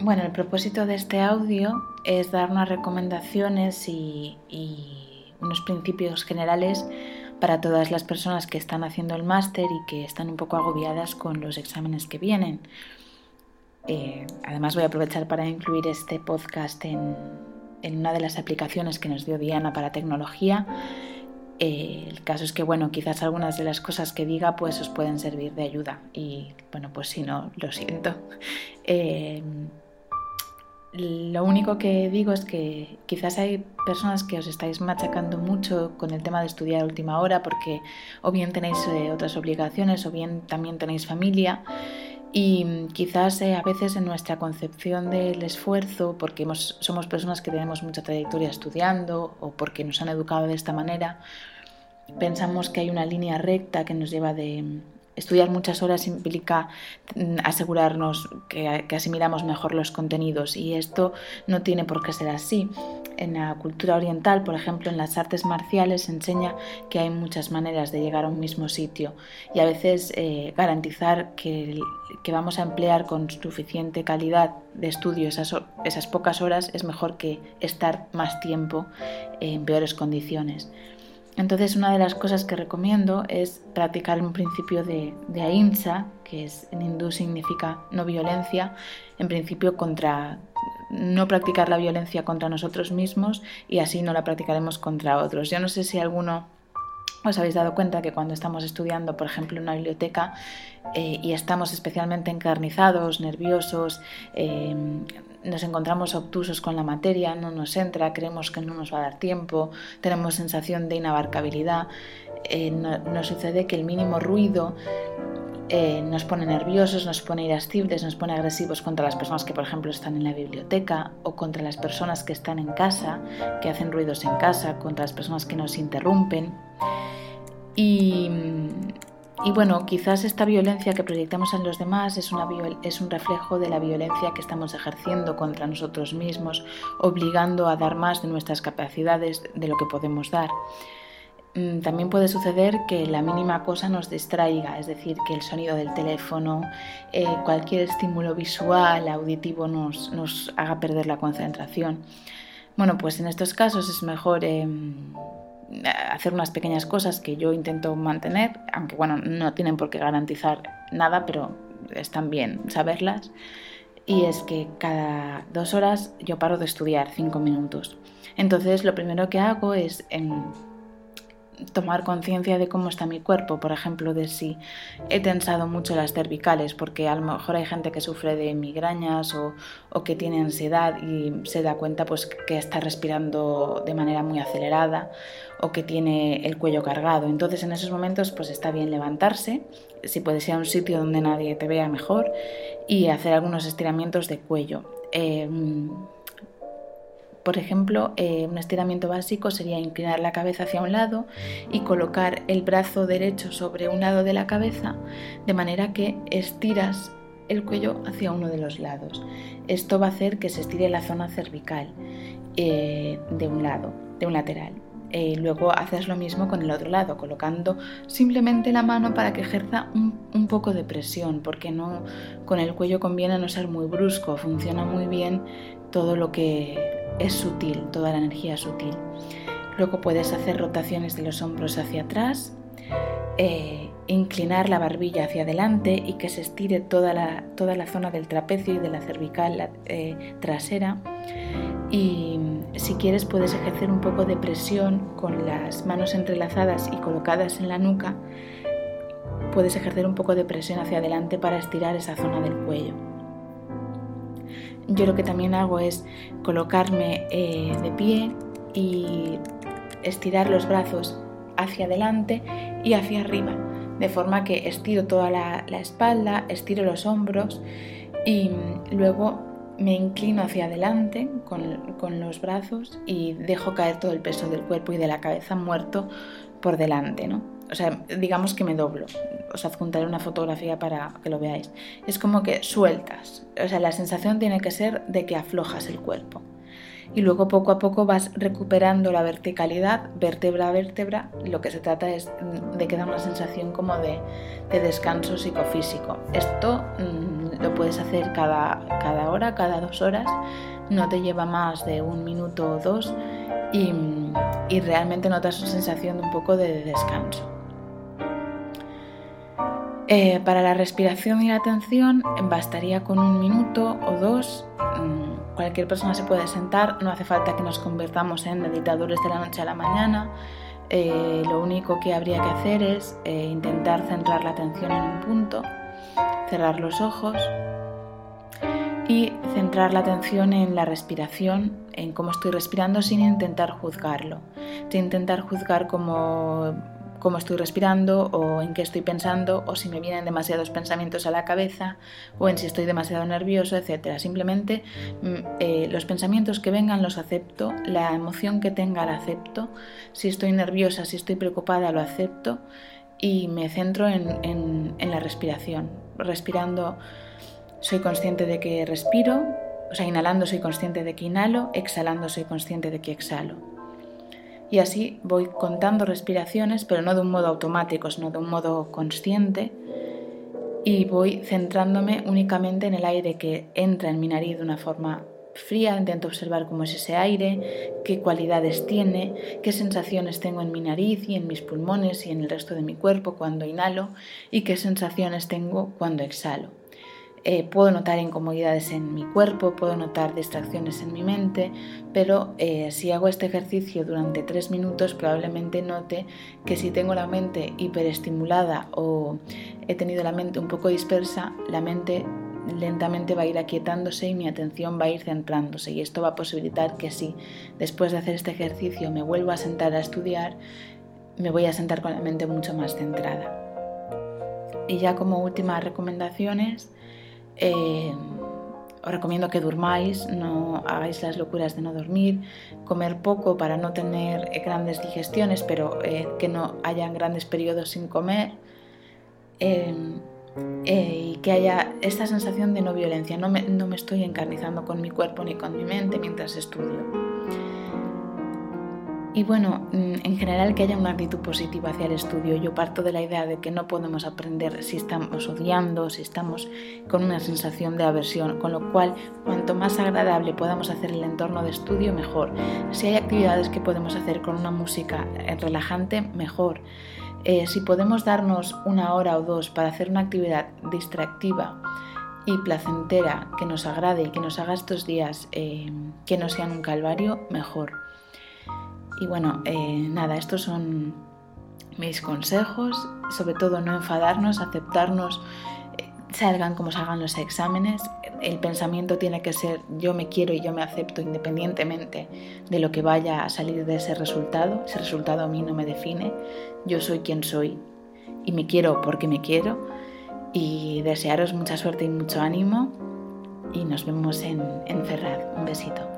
Bueno, el propósito de este audio es dar unas recomendaciones y, unos principios generales para todas las personas que están haciendo el máster y que están un poco agobiadas con los exámenes que vienen. Eh, además voy a aprovechar para incluir este podcast en, una de las aplicaciones que nos dio Diana para tecnología. Eh, el caso es que, bueno, quizás algunas de las cosas que diga pues os pueden servir de ayuda y, bueno, pues si no, lo siento. Eh, lo único que digo es que quizás hay personas que os estáis machacando mucho con el tema de estudiar a última hora porque o bien tenéis eh, otras obligaciones o bien también tenéis familia. Y quizás eh, a veces en nuestra concepción del esfuerzo, porque somos personas que tenemos mucha trayectoria estudiando o porque nos han educado de esta manera, pensamos que hay una línea recta que nos lleva de, Estudiar muchas horas implica mm, asegurarnos que, asimilamos mejor los contenidos y esto no tiene por qué ser así. En la cultura oriental, por ejemplo, en las artes marciales se enseña que hay muchas maneras de llegar a un mismo sitio y a veces eh, garantizar que, vamos a emplear con suficiente calidad de estudio esas, esas pocas horas es mejor que estar más tiempo en peores condiciones. Entonces una de las cosas que recomiendo es practicar un principio de, de ahimsa, que es, en hindú significa no violencia, en principio contra no practicar la violencia contra nosotros mismos y así no la practicaremos contra otros. Yo no sé si alguno os habéis dado cuenta que cuando estamos estudiando, por ejemplo, en una biblioteca eh, y estamos especialmente encarnizados, nerviosos, eh, nos encontramos obtusos con la materia, no nos entra, creemos que no nos va a dar tiempo, tenemos sensación de inabarcabilidad, eh, nos sucede que el mínimo ruido nos pone nerviosos, nos pone irascibles, nos pone agresivos contra las personas que, por ejemplo, están en la biblioteca o contra las personas que están en casa, que hacen ruidos en casa, contra las personas que nos interrumpen. Y, bueno, quizás esta violencia que proyectamos en los demás es, es un reflejo de la violencia que estamos ejerciendo contra nosotros mismos, obligando a dar más de nuestras capacidades de lo que podemos dar. Mm, también puede suceder que la mínima cosa nos distraiga, es decir, que el sonido del teléfono, eh, cualquier estímulo visual, auditivo nos, nos, haga perder la concentración. Bueno, pues en estos casos es mejor em, hacer unas pequeñas cosas que yo intento mantener, aunque bueno, no tienen por qué garantizar nada, pero están bien saberlas. Y es que cada dos horas yo paro de estudiar cinco minutos. Entonces lo primero que hago es tomar conciencia de cómo está mi cuerpo, por ejemplo, de si he tensado mucho las cervicales, porque a lo mejor hay gente que sufre de migrañas o, que tiene ansiedad y se da cuenta pues, que está respirando de manera muy acelerada o que tiene el cuello cargado. Entonces en esos momentos pues está bien levantarse, si puede ser a un sitio donde nadie te vea mejor, y hacer algunos estiramientos de cuello. Em, por ejemplo, eh, un estiramiento básico sería inclinar la cabeza hacia un lado y colocar el brazo derecho sobre un lado de la cabeza, de manera que estiras el cuello hacia uno de los lados. Esto va a hacer que se estire la zona cervical eh, de un lado, de un lateral. Eh, luego haces lo mismo con el otro lado, colocando simplemente la mano para que ejerza un, un, poco de presión, porque no, con el cuello conviene no ser muy brusco, funciona muy bien todo lo que es sutil, toda la energía es sutil. Luego puedes hacer rotaciones de los hombros hacia atrás, eh, inclinar la barbilla hacia adelante y que se estire toda la, toda la zona del trapecio y de la cervical eh, trasera. Y si quieres puedes ejercer un poco de presión con las manos entrelazadas y colocadas en la nuca. Puedes ejercer un poco de presión hacia adelante para estirar esa zona del cuello yo lo que también hago es colocarme eh, de pie y estirar los brazos hacia adelante y hacia arriba, de forma que estiro toda la, espalda, estiro los hombros y luego me inclino hacia adelante con, con, los brazos y dejo caer todo el peso del cuerpo y de la cabeza muerto por delante, ¿no? O sea, digamos que me doblo. Os adjuntaré una fotografía para que lo veáis. Es como que sueltas. O sea, la sensación tiene que ser de que aflojas el cuerpo. y luego poco a poco vas recuperando la verticalidad, vértebra a vértebra. Lo que se trata es de que da una sensación como de, descanso psicofísico. Esto mm, lo puedes hacer cada, cada hora, cada dos horas, no te lleva más de un minuto o dos y, y realmente notas una sensación de un poco de descanso. Eh, para la respiración y la atención bastaría con un minuto o dos. Mm, cualquier persona se puede sentar, no hace falta que nos convertamos en meditadores de la noche a la mañana. Eh, lo único que habría que hacer es eh, intentar centrar la atención en un punto, cerrar los ojos y centrar la atención en la respiración, en cómo estoy respirando sin intentar juzgarlo, sin intentar juzgar como cómo estoy respirando o en qué estoy pensando o si me vienen demasiados pensamientos a la cabeza o en si estoy demasiado nervioso, etc. Simplemente mm, eh, los pensamientos que vengan los acepto, la emoción que tenga la acepto, si estoy nerviosa, si estoy preocupada lo acepto y me centro en, en la respiración. Respirando soy consciente de que respiro, o sea, inhalando soy consciente de que inhalo, exhalando soy consciente de que exhalo y así voy contando respiraciones, pero no de un modo automático, sino de un modo consciente y voy centrándome únicamente en el aire que entra en mi nariz de una forma fría, intento observar cómo es ese aire, qué cualidades tiene, qué sensaciones tengo en mi nariz y en mis pulmones y en el resto de mi cuerpo cuando inhalo y qué sensaciones tengo cuando exhalo. Eh, puedo notar incomodidades en mi cuerpo, puedo notar distracciones en mi mente, pero eh, si hago este ejercicio durante tres minutos probablemente note que si tengo la mente hiperestimulada o he tenido la mente un poco dispersa, la mente lentamente va a ir aquietándose y mi atención va a ir centrándose y esto va a posibilitar que si después de hacer este ejercicio me vuelvo a sentar a estudiar, me voy a sentar con la mente mucho más centrada. Y ya como últimas recomendaciones, eh, os recomiendo que durmáis, no hagáis las locuras de no dormir, comer poco para no tener grandes digestiones, pero eh, que no hayan grandes periodos sin comer. Eh, y que haya esta sensación de no violencia. No me, no me estoy encarnizando con mi cuerpo ni con mi mente mientras estudio. Y bueno, mm, en general que haya una actitud positiva hacia el estudio. Yo parto de la idea de que no podemos aprender si estamos odiando, si estamos con una sensación de aversión, con lo cual cuanto más agradable podamos hacer el entorno de estudio, mejor. Si hay actividades que podemos hacer con una música eh, relajante, mejor. Eh, si podemos darnos una hora o dos para hacer una actividad distractiva, y placentera que nos agrade y que nos haga estos días eh, que no sean un calvario, mejor. Y bueno, eh, nada, estos son mis consejos, sobre todo no enfadarnos, aceptarnos, eh, salgan como salgan los exámenes, el pensamiento tiene que ser yo me quiero y yo me acepto independientemente de lo que vaya a salir de ese resultado, ese resultado a mí no me define, yo soy quien soy y me quiero porque me quiero. Y desearos mucha suerte y mucho ánimo. Y nos vemos en, en. Un besito.